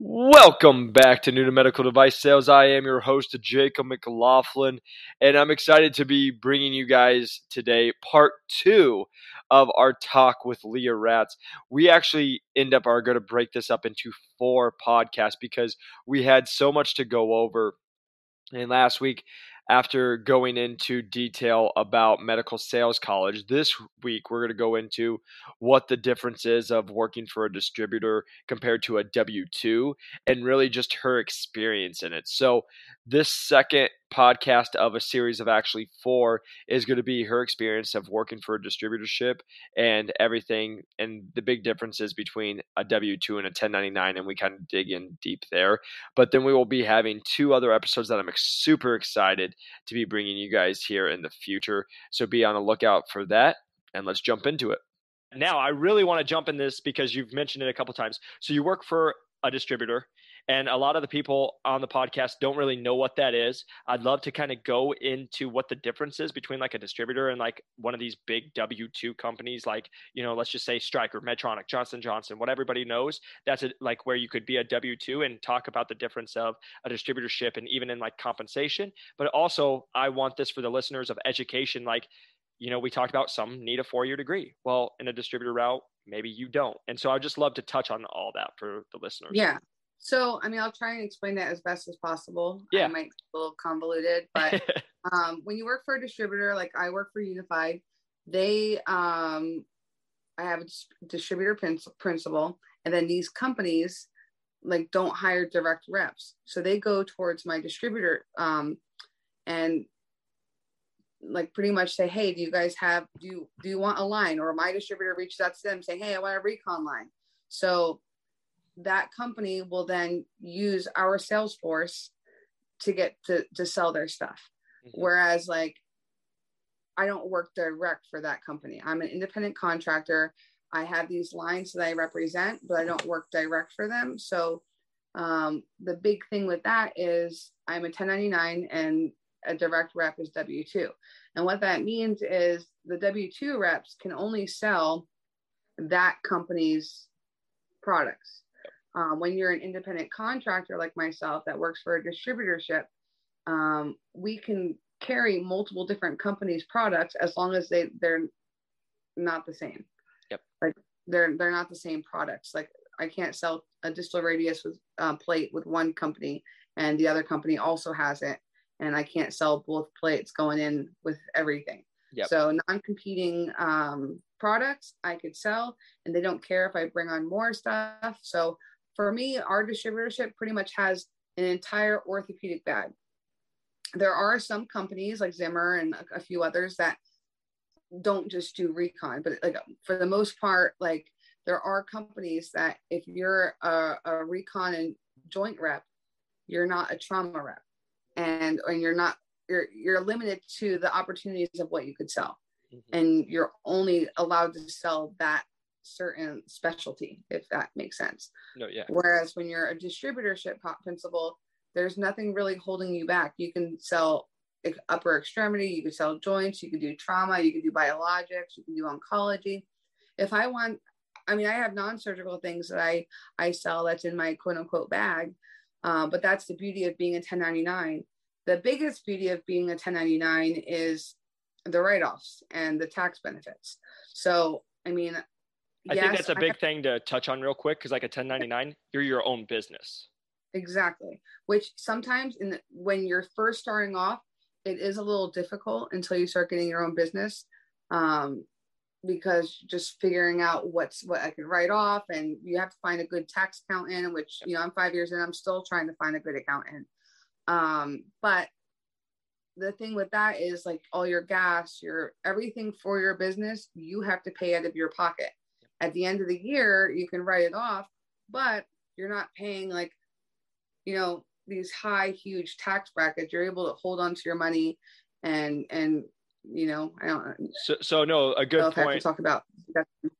Welcome back to New to Medical Device Sales. I am your host, Jacob McLaughlin, and I'm excited to be bringing you guys today part two of our talk with Leah Ratz. We actually end up are going to break this up into four podcasts because we had so much to go over. And last week, after going into detail about medical sales college. This week, we're going to go into what the difference is of working for a distributor compared to a W 2 and really just her experience in it. So, this second podcast of a series of actually four is going to be her experience of working for a distributorship and everything and the big differences between a W2 and a 1099 and we kind of dig in deep there. But then we will be having two other episodes that I'm super excited to be bringing you guys here in the future. So be on the lookout for that and let's jump into it. Now, I really want to jump in this because you've mentioned it a couple times. So you work for a distributor and a lot of the people on the podcast don't really know what that is. I'd love to kind of go into what the difference is between like a distributor and like one of these big W2 companies, like, you know, let's just say Stryker, Medtronic, Johnson Johnson, what everybody knows. That's a, like where you could be a W2 and talk about the difference of a distributorship and even in like compensation. But also, I want this for the listeners of education. Like, you know, we talked about some need a four year degree. Well, in a distributor route, maybe you don't. And so I just love to touch on all that for the listeners. Yeah. So, I mean, I'll try and explain that as best as possible. Yeah. I might be a little convoluted, but um, when you work for a distributor, like I work for Unified, they, um, I have a distributor principal, and then these companies like don't hire direct reps, so they go towards my distributor, um, and like pretty much say, hey, do you guys have do you do you want a line? Or my distributor reaches out to them, say, hey, I want a recon line. So that company will then use our sales force to get to, to sell their stuff. Mm-hmm. Whereas like I don't work direct for that company. I'm an independent contractor. I have these lines that I represent, but I don't work direct for them. So um, the big thing with that is I'm a 1099 and a direct rep is W 2. And what that means is the W 2 reps can only sell that company's products. Um, when you're an independent contractor like myself that works for a distributorship, um, we can carry multiple different companies' products as long as they they're not the same. Yep. Like they're they're not the same products. Like I can't sell a distal radius with uh, plate with one company and the other company also has it, and I can't sell both plates going in with everything. Yep. So non-competing um, products I could sell, and they don't care if I bring on more stuff. So for me, our distributorship pretty much has an entire orthopedic bag. There are some companies like Zimmer and a, a few others that don't just do recon, but like for the most part, like there are companies that if you're a, a recon and joint rep, you're not a trauma rep, and and you're not you're you're limited to the opportunities of what you could sell, mm-hmm. and you're only allowed to sell that certain specialty, if that makes sense. No, yeah. Whereas when you're a distributorship principal, there's nothing really holding you back. You can sell upper extremity, you can sell joints, you can do trauma, you can do biologics, you can do oncology. If I want, I mean, I have non-surgical things that I I sell that's in my quote unquote bag, uh, but that's the beauty of being a 1099. The biggest beauty of being a 1099 is the write-offs and the tax benefits. So, I mean, I yes, think that's a big thing to touch on real quick because, like a 1099, you're your own business. Exactly. Which sometimes, in the, when you're first starting off, it is a little difficult until you start getting your own business, um, because just figuring out what's what I can write off, and you have to find a good tax accountant. Which you know, I'm five years in, I'm still trying to find a good accountant. Um, but the thing with that is like all your gas, your everything for your business, you have to pay out of your pocket at the end of the year you can write it off but you're not paying like you know these high huge tax brackets. You're able to hold on to your money and and you know i don't so, so no a good point. talk about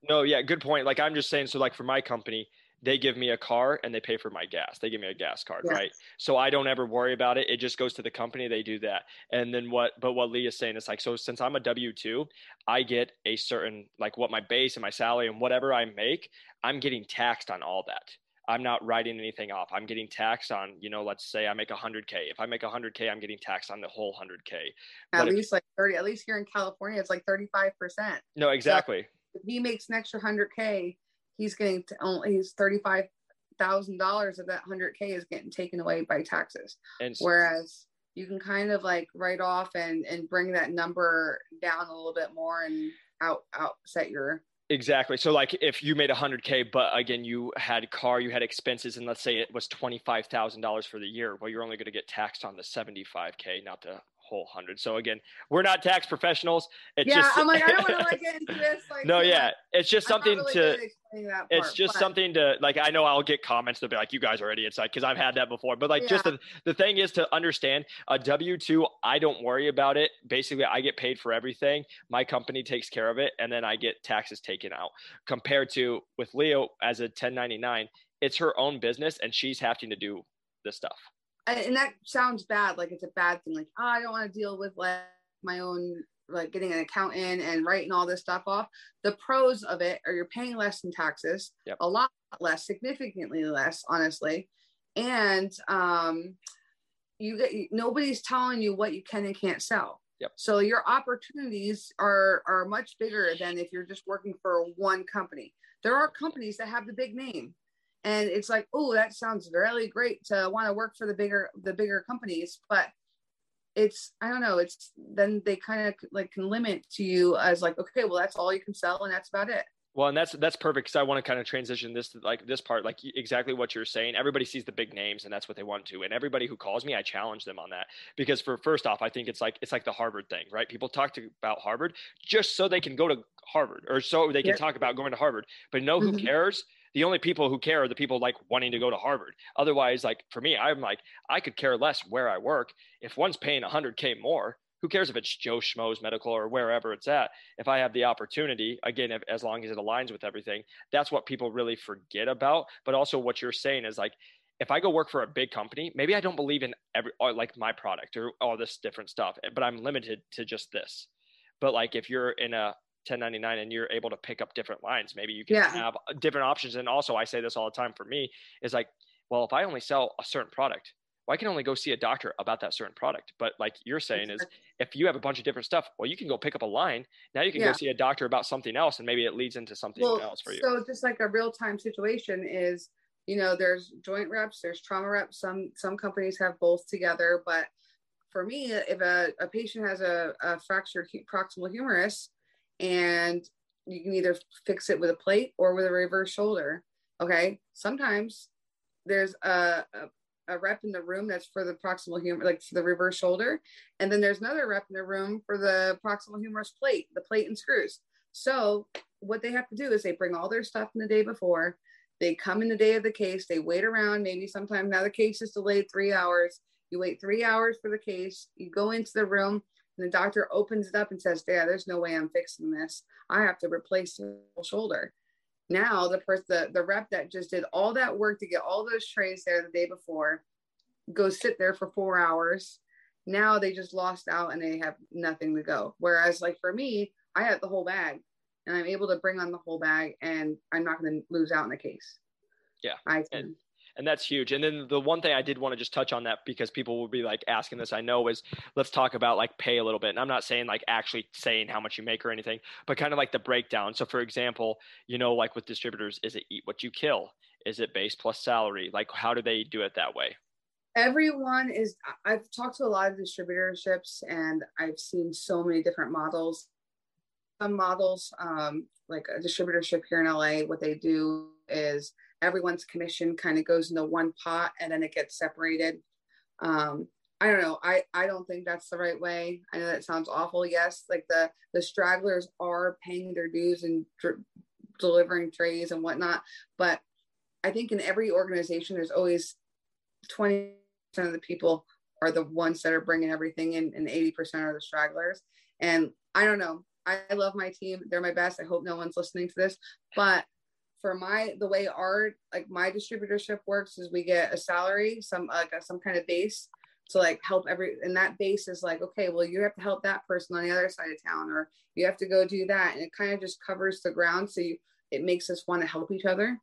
no yeah good point. Like i'm just saying so like for my company they give me a car and they pay for my gas. They give me a gas card, yes. right? So I don't ever worry about it. It just goes to the company. They do that. And then what, but what Lee is saying is like, so since I'm a W 2, I get a certain, like what my base and my salary and whatever I make, I'm getting taxed on all that. I'm not writing anything off. I'm getting taxed on, you know, let's say I make 100K. If I make 100K, I'm getting taxed on the whole 100K. At but least if, like 30, at least here in California, it's like 35%. No, exactly. So if he makes an extra 100K, he's getting to only, he's 35 thousand dollars of that hundred K is getting taken away by taxes. And Whereas you can kind of like write off and and bring that number down a little bit more and out out set your Exactly. So like if you made 100k but again you had car, you had expenses and let's say it was $25,000 for the year, well you're only going to get taxed on the 75k, not the whole hundred. So again, we're not tax professionals. It's yeah, just, I'm like, I don't want to like get into this. Like, no, yeah, it's just something really to. Part, it's just but. something to like. I know I'll get comments that be like, "You guys are idiots," like because I've had that before. But like, yeah. just the the thing is to understand a W two. I don't worry about it. Basically, I get paid for everything. My company takes care of it, and then I get taxes taken out. Compared to with Leah as a 1099, it's her own business, and she's having to do this stuff and that sounds bad like it's a bad thing like oh, i don't want to deal with like my own like getting an accountant and writing all this stuff off the pros of it are you're paying less in taxes yep. a lot less significantly less honestly and um you get nobody's telling you what you can and can't sell Yep. So your opportunities are are much bigger than if you're just working for one company. There are companies that have the big name and it's like oh that sounds really great to want to work for the bigger the bigger companies but it's i don't know it's then they kind of like can limit to you as like okay well that's all you can sell and that's about it well, and that's that's perfect because I want to kind of transition this to like this part, like exactly what you're saying. Everybody sees the big names, and that's what they want to. And everybody who calls me, I challenge them on that because for first off, I think it's like it's like the Harvard thing, right? People talk to, about Harvard just so they can go to Harvard or so they can talk about going to Harvard. But no who mm-hmm. cares? The only people who care are the people like wanting to go to Harvard. Otherwise, like for me, I'm like, I could care less where I work. If one's paying 100K more, who cares if it's Joe Schmo's medical or wherever it's at? If I have the opportunity, again, if, as long as it aligns with everything, that's what people really forget about. But also, what you're saying is like, if I go work for a big company, maybe I don't believe in every uh, like my product or all this different stuff, but I'm limited to just this. But like if you're in a 1099 and you're able to pick up different lines maybe you can yeah. have uh, different options and also i say this all the time for me is like well if i only sell a certain product well, I can only go see a doctor about that certain product. But like you're saying is if you have a bunch of different stuff, well, you can go pick up a line. Now you can yeah. go see a doctor about something else and maybe it leads into something well, else for you. So just like a real time situation is, you know, there's joint reps, there's trauma reps. Some some companies have both together, but for me, if a, a patient has a, a fractured proximal humerus, and you can either fix it with a plate or with a reverse shoulder. Okay. Sometimes there's a, a, a rep in the room that's for the proximal humerus, like for the reverse shoulder. And then there's another rep in the room for the proximal humerus plate, the plate and screws. So what they have to do is they bring all their stuff in the day before. They come in the day of the case. They wait around. Maybe sometime now the case is delayed three hours. You wait three hours for the case. You go into the room. And the doctor opens it up and says, Yeah, there's no way I'm fixing this. I have to replace the shoulder. Now the person the, the rep that just did all that work to get all those trays there the day before goes sit there for four hours. Now they just lost out and they have nothing to go. Whereas like for me, I have the whole bag and I'm able to bring on the whole bag and I'm not going to lose out in the case. Yeah. I can and that's huge. And then the one thing I did want to just touch on that because people will be like asking this, I know, is let's talk about like pay a little bit. And I'm not saying like actually saying how much you make or anything, but kind of like the breakdown. So, for example, you know, like with distributors, is it eat what you kill? Is it base plus salary? Like, how do they do it that way? Everyone is, I've talked to a lot of distributorships and I've seen so many different models. Some models, um, like a distributorship here in LA, what they do is everyone's commission kind of goes into one pot and then it gets separated. Um, I don't know. I, I don't think that's the right way. I know that sounds awful. Yes, like the the stragglers are paying their dues and dr- delivering trays and whatnot, but I think in every organization there's always 20% of the people are the ones that are bringing everything in and 80% are the stragglers. And I don't know. I love my team. They're my best. I hope no one's listening to this, but for my the way our like my distributorship works is we get a salary some like a, some kind of base to like help every and that base is like okay well you have to help that person on the other side of town or you have to go do that and it kind of just covers the ground so you it makes us want to help each other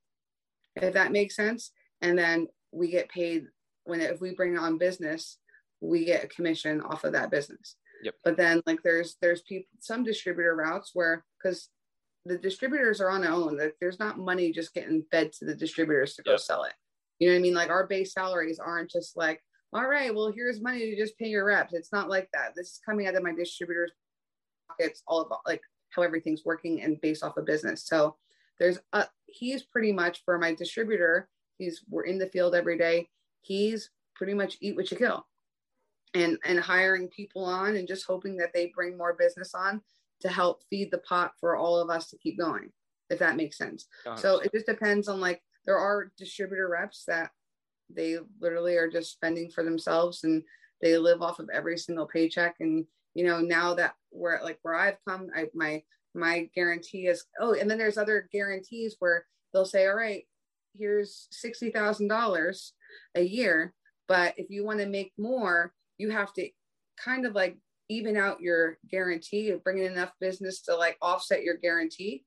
if that makes sense. And then we get paid when if we bring on business, we get a commission off of that business. Yep. But then like there's there's people some distributor routes where because the distributors are on their own. Like, there's not money just getting fed to the distributors to go Yep. sell it. You know what I mean? Like our base salaries aren't just like, all right, well, here's money to just pay your reps. It's not like that. This is coming out of my distributors' pockets, all about like how everything's working and based off of business. So there's a he's pretty much for my distributor, he's we're in the field every day. He's pretty much eat what you kill. And and hiring people on and just hoping that they bring more business on to help feed the pot for all of us to keep going, if that makes sense. So it just depends on like there are distributor reps that they literally are just spending for themselves and they live off of every single paycheck. And you know, now that we're like where I've come, I my my guarantee is oh, and then there's other guarantees where they'll say, all right, here's sixty thousand dollars a year, but if you want to make more, you have to kind of like even out your guarantee of bringing enough business to like offset your guarantee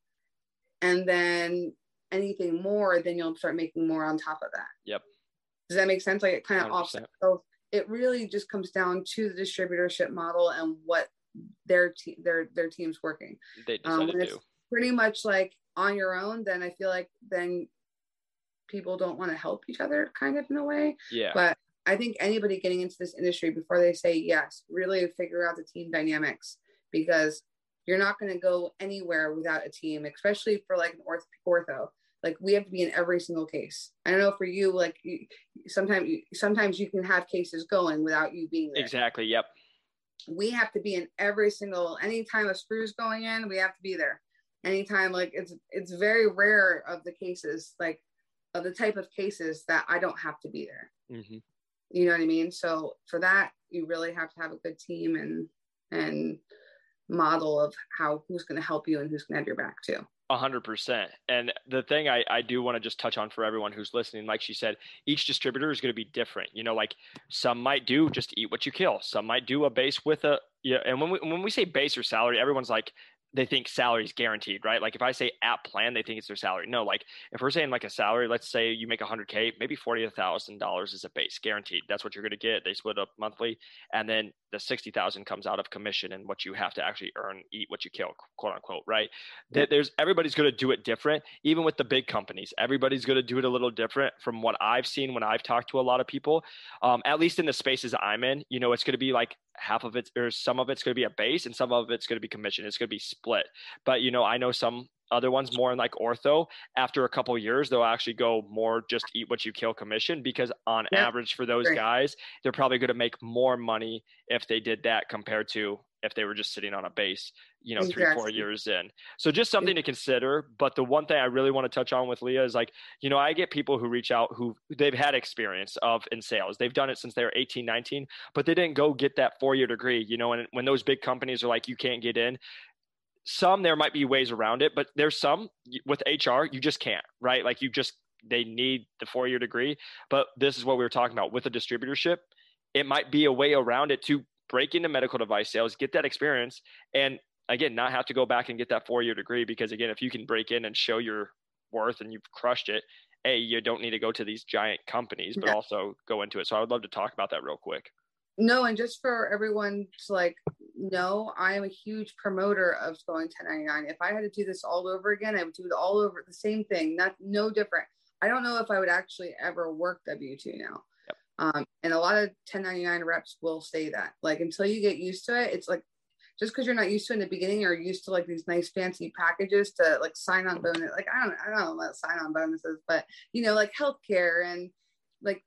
and then anything more then you'll start making more on top of that Yep. does that make sense like it kind of 100%. offsets so it really just comes down to the distributorship model and what their te- their their team's working they um, when to. it's pretty much like on your own then i feel like then people don't want to help each other kind of in a way Yeah. but I think anybody getting into this industry before they say yes, really figure out the team dynamics because you're not going to go anywhere without a team, especially for like an orth- ortho. Like we have to be in every single case. I don't know for you, like you, sometimes you, sometimes you can have cases going without you being there. Exactly. Yep. We have to be in every single. Anytime a screw's going in, we have to be there. Anytime, like it's it's very rare of the cases, like of the type of cases that I don't have to be there hmm you know what i mean so for that you really have to have a good team and and model of how who's going to help you and who's going to have your back too A hundred percent. And the thing I, I do want to just touch on for everyone who's listening, like she said, each distributor is going to be different. You know, like some might do just eat what you kill. Some might do a base with a yeah. And when we when we say base or salary, everyone's like they think salary is guaranteed, right? Like if I say app plan, they think it's their salary. No, like if we're saying like a salary, let's say you make 100k, maybe forty thousand dollars is a base, guaranteed. That's what you're going to get. They split up monthly, and then the sixty thousand comes out of commission and what you have to actually earn, eat what you kill, quote unquote, right? There's everybody's going to do it different. Even with the big companies, everybody's going to do it a little different. From what I've seen when I've talked to a lot of people, um, at least in the spaces I'm in, you know, it's going to be like half of it or some of it's going to be a base and some of it's going to be commission. It's going to be split. But you know, I know some other ones more in like ortho. After a couple years, they'll actually go more just eat what you kill commission because on Yeah, average for those guys, they're probably going to make more money if they did that compared to if they were just sitting on a base, you know, three, four years in. So just something to consider. But the one thing I really want to touch on with Leah is like, you know, I get people who reach out who they've had experience of in sales. They've done it since they were 18, 19, but they didn't go get that four year degree, you know, and when those big companies are like, you can't get in, some there might be ways around it, but there's some with HR, you just can't, right? Like you just, they need the four year degree. But this is what we were talking about with a distributorship. It might be a way around it to break into medical device sales, get that experience, and again, not have to go back and get that four year degree. Because again, if you can break in and show your worth and you've crushed it, A, you don't need to go to these giant companies, but Yeah. also go into it. So I would love to talk about that real quick. no and just for everyone to like know i am a huge promoter of going 1099 if i had to do this all over again i would do it all over the same thing not no different. I don't know if i would actually ever work w2 now. Yep. um, and a lot of 1099 reps will say that. Like until you get used to it it's like just because you're not used to it in the beginning or used to like these nice fancy packages to like sign on bonus like i don't i don't know what sign on bonuses but you know like healthcare and like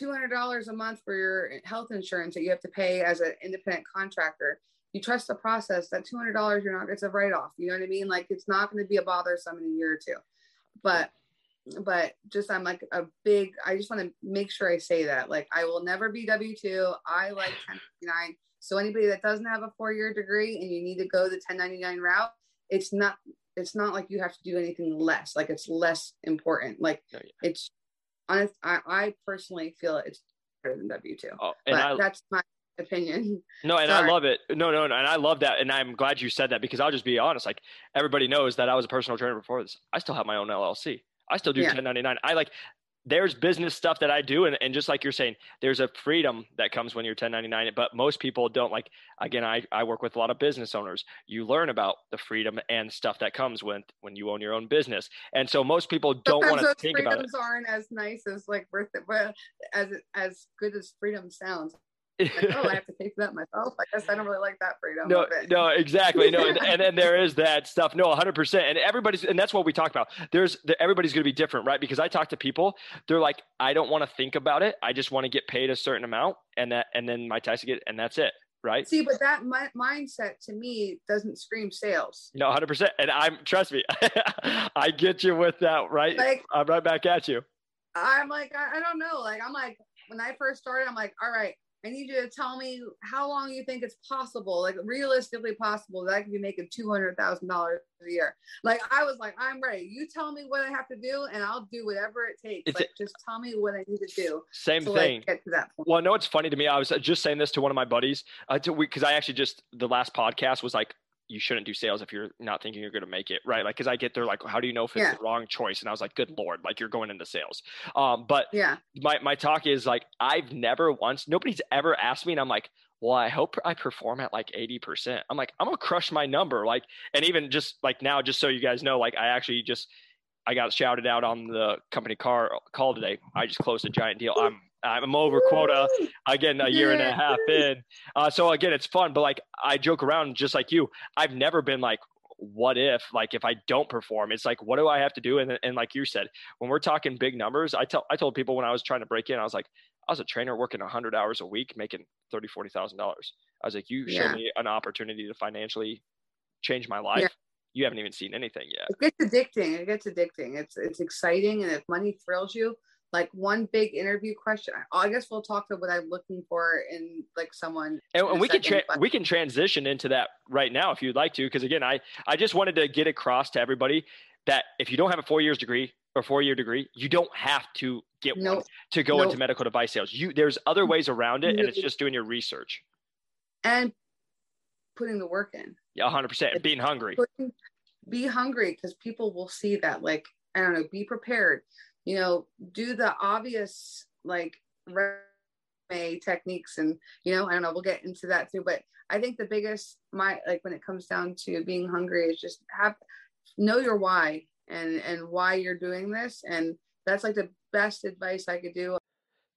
$200 a month for your health insurance that you have to pay as an independent contractor. You trust the process that $200 you're not it's a write-off you know what i mean? Like it's not going to be a bothersome in a year or two. But but just i'm like a big i just want to make sure i say that like i will never be w2 i like 1099 so anybody that doesn't have a four-year degree and you need to go the 1099 route it's not it's not like you have to do anything less like it's less important like No, yeah. it's honest I, I personally feel it's better than w2 Oh, but I, that's my opinion No, and I love it. No, no, no, and I love that, and I'm glad you said that because I'll just be honest. Like everybody knows that I was a personal trainer before this. I still have my own LLC. I still do yeah. 1099. I like there's business stuff that I do. And, and just like you're saying, there's a freedom that comes when you're 1099, but most people don't like, again, I, I work with a lot of business owners. You learn about the freedom and stuff that comes when, when you own your own business. And so most people don't want to think about it. Freedoms aren't as nice as like, as, as good as freedom sounds like, oh, I have to pay for that myself. I guess I don't really like that freedom. No, no, exactly. No, and, and then there is that stuff. No, 100%. And everybody's, and that's what we talk about. There's, everybody's going to be different, right? Because I talk to people, they're like, I don't want to think about it. I just want to get paid a certain amount, and that, and then my tax get, and that's it. Right. See, but that my, mindset to me doesn't scream sales. No, 100%. And I'm, trust me, I get you with that, right? Like, I'm right back at you. I'm like, I, I don't know. Like, I'm like, when I first started, I'm like, all right, I need you to tell me how long you think it's possible, like realistically possible that I could be making two hundred thousand dollars a year. Like I was like, I'm ready. You tell me what I have to do, and I'll do whatever it takes. It's like, a, just tell me what I need to do. Same to, thing. Like, get to that point. Well, no, it's funny to me. I was just saying this to one of my buddies because uh, I actually just the last podcast was like you shouldn't do sales if you're not thinking you're going to make it right? Like because i get there like how do you know if it's yeah. the wrong choice? And i was like good lord like you're going into sales. Um but yeah. my, my talk is like i've never once nobody's ever asked me and i'm like well i hope i perform at like 80% i'm like i'm gonna crush my number like and even just like now just so you guys know like i actually just i got shouted out on the company car call today. I just closed a giant deal. I'm I'm over quota again a year and a half in. Uh, so again, it's fun, but like I joke around just like you. I've never been like, what if like if I don't perform? It's like, what do I have to do? And and like you said, when we're talking big numbers, I tell I told people when I was trying to break in, I was like, I was a trainer working hundred hours a week, making thirty forty thousand dollars. I was like, you yeah. show me an opportunity to financially change my life. Yeah. You haven't even seen anything yet. It gets addicting. It gets addicting. It's it's exciting, and if money thrills you, like one big interview question i guess we'll talk to what i'm looking for in like someone and, and we second, can tra- we can transition into that right now if you'd like to because again i i just wanted to get across to everybody that if you don't have a four years degree or four year degree you don't have to get nope. one to go nope. into medical device sales. You there's other mm-hmm. ways around it and it's mm-hmm. just doing your research. And putting the work in. Yeah 100% being hungry. Be hungry because people will see that like i don't know be prepared you know, do the obvious like resume techniques and you know, I don't know, we'll get into that too. But I think the biggest my like when it comes down to being hungry is just have know your why and and why you're doing this. And that's like the best advice I could do.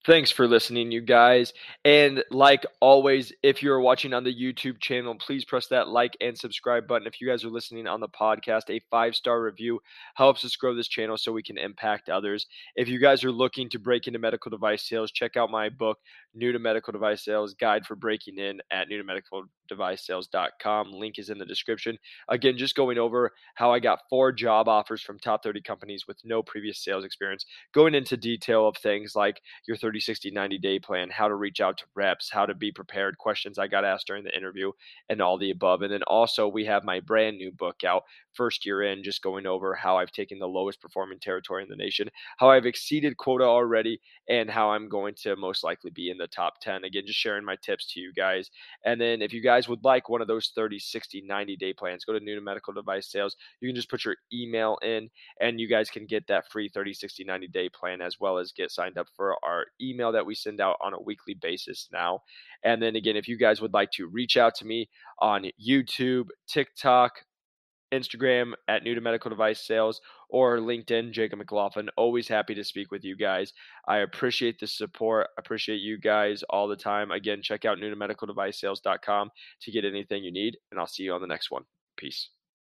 Thanks for listening, you guys. And like always, if you're watching on the YouTube channel, please press that like and subscribe button. If you guys are listening on the podcast, a five star review helps us grow this channel so we can impact others. If you guys are looking to break into medical device sales, check out my book, New to Medical Device Sales Guide for Breaking In at new to medical device sales.com. Link is in the description. Again, just going over how I got four job offers from top 30 companies with no previous sales experience, going into detail of things like your 30 30, 60, 90 day plan, how to reach out to reps, how to be prepared, questions I got asked during the interview, and all the above. And then also, we have my brand new book out, first year in, just going over how I've taken the lowest performing territory in the nation, how I've exceeded quota already, and how I'm going to most likely be in the top 10. Again, just sharing my tips to you guys. And then if you guys would like one of those 30, 60, 90 day plans, go to New Medical Device Sales. You can just put your email in, and you guys can get that free 30, 60, 90 day plan as well as get signed up for our email that we send out on a weekly basis now. And then again, if you guys would like to reach out to me on YouTube, TikTok, Instagram at New to Medical Device Sales or LinkedIn, Jacob McLaughlin. Always happy to speak with you guys. I appreciate the support. Appreciate you guys all the time. Again, check out new to medical device sales.com to get anything you need, and I'll see you on the next one. Peace.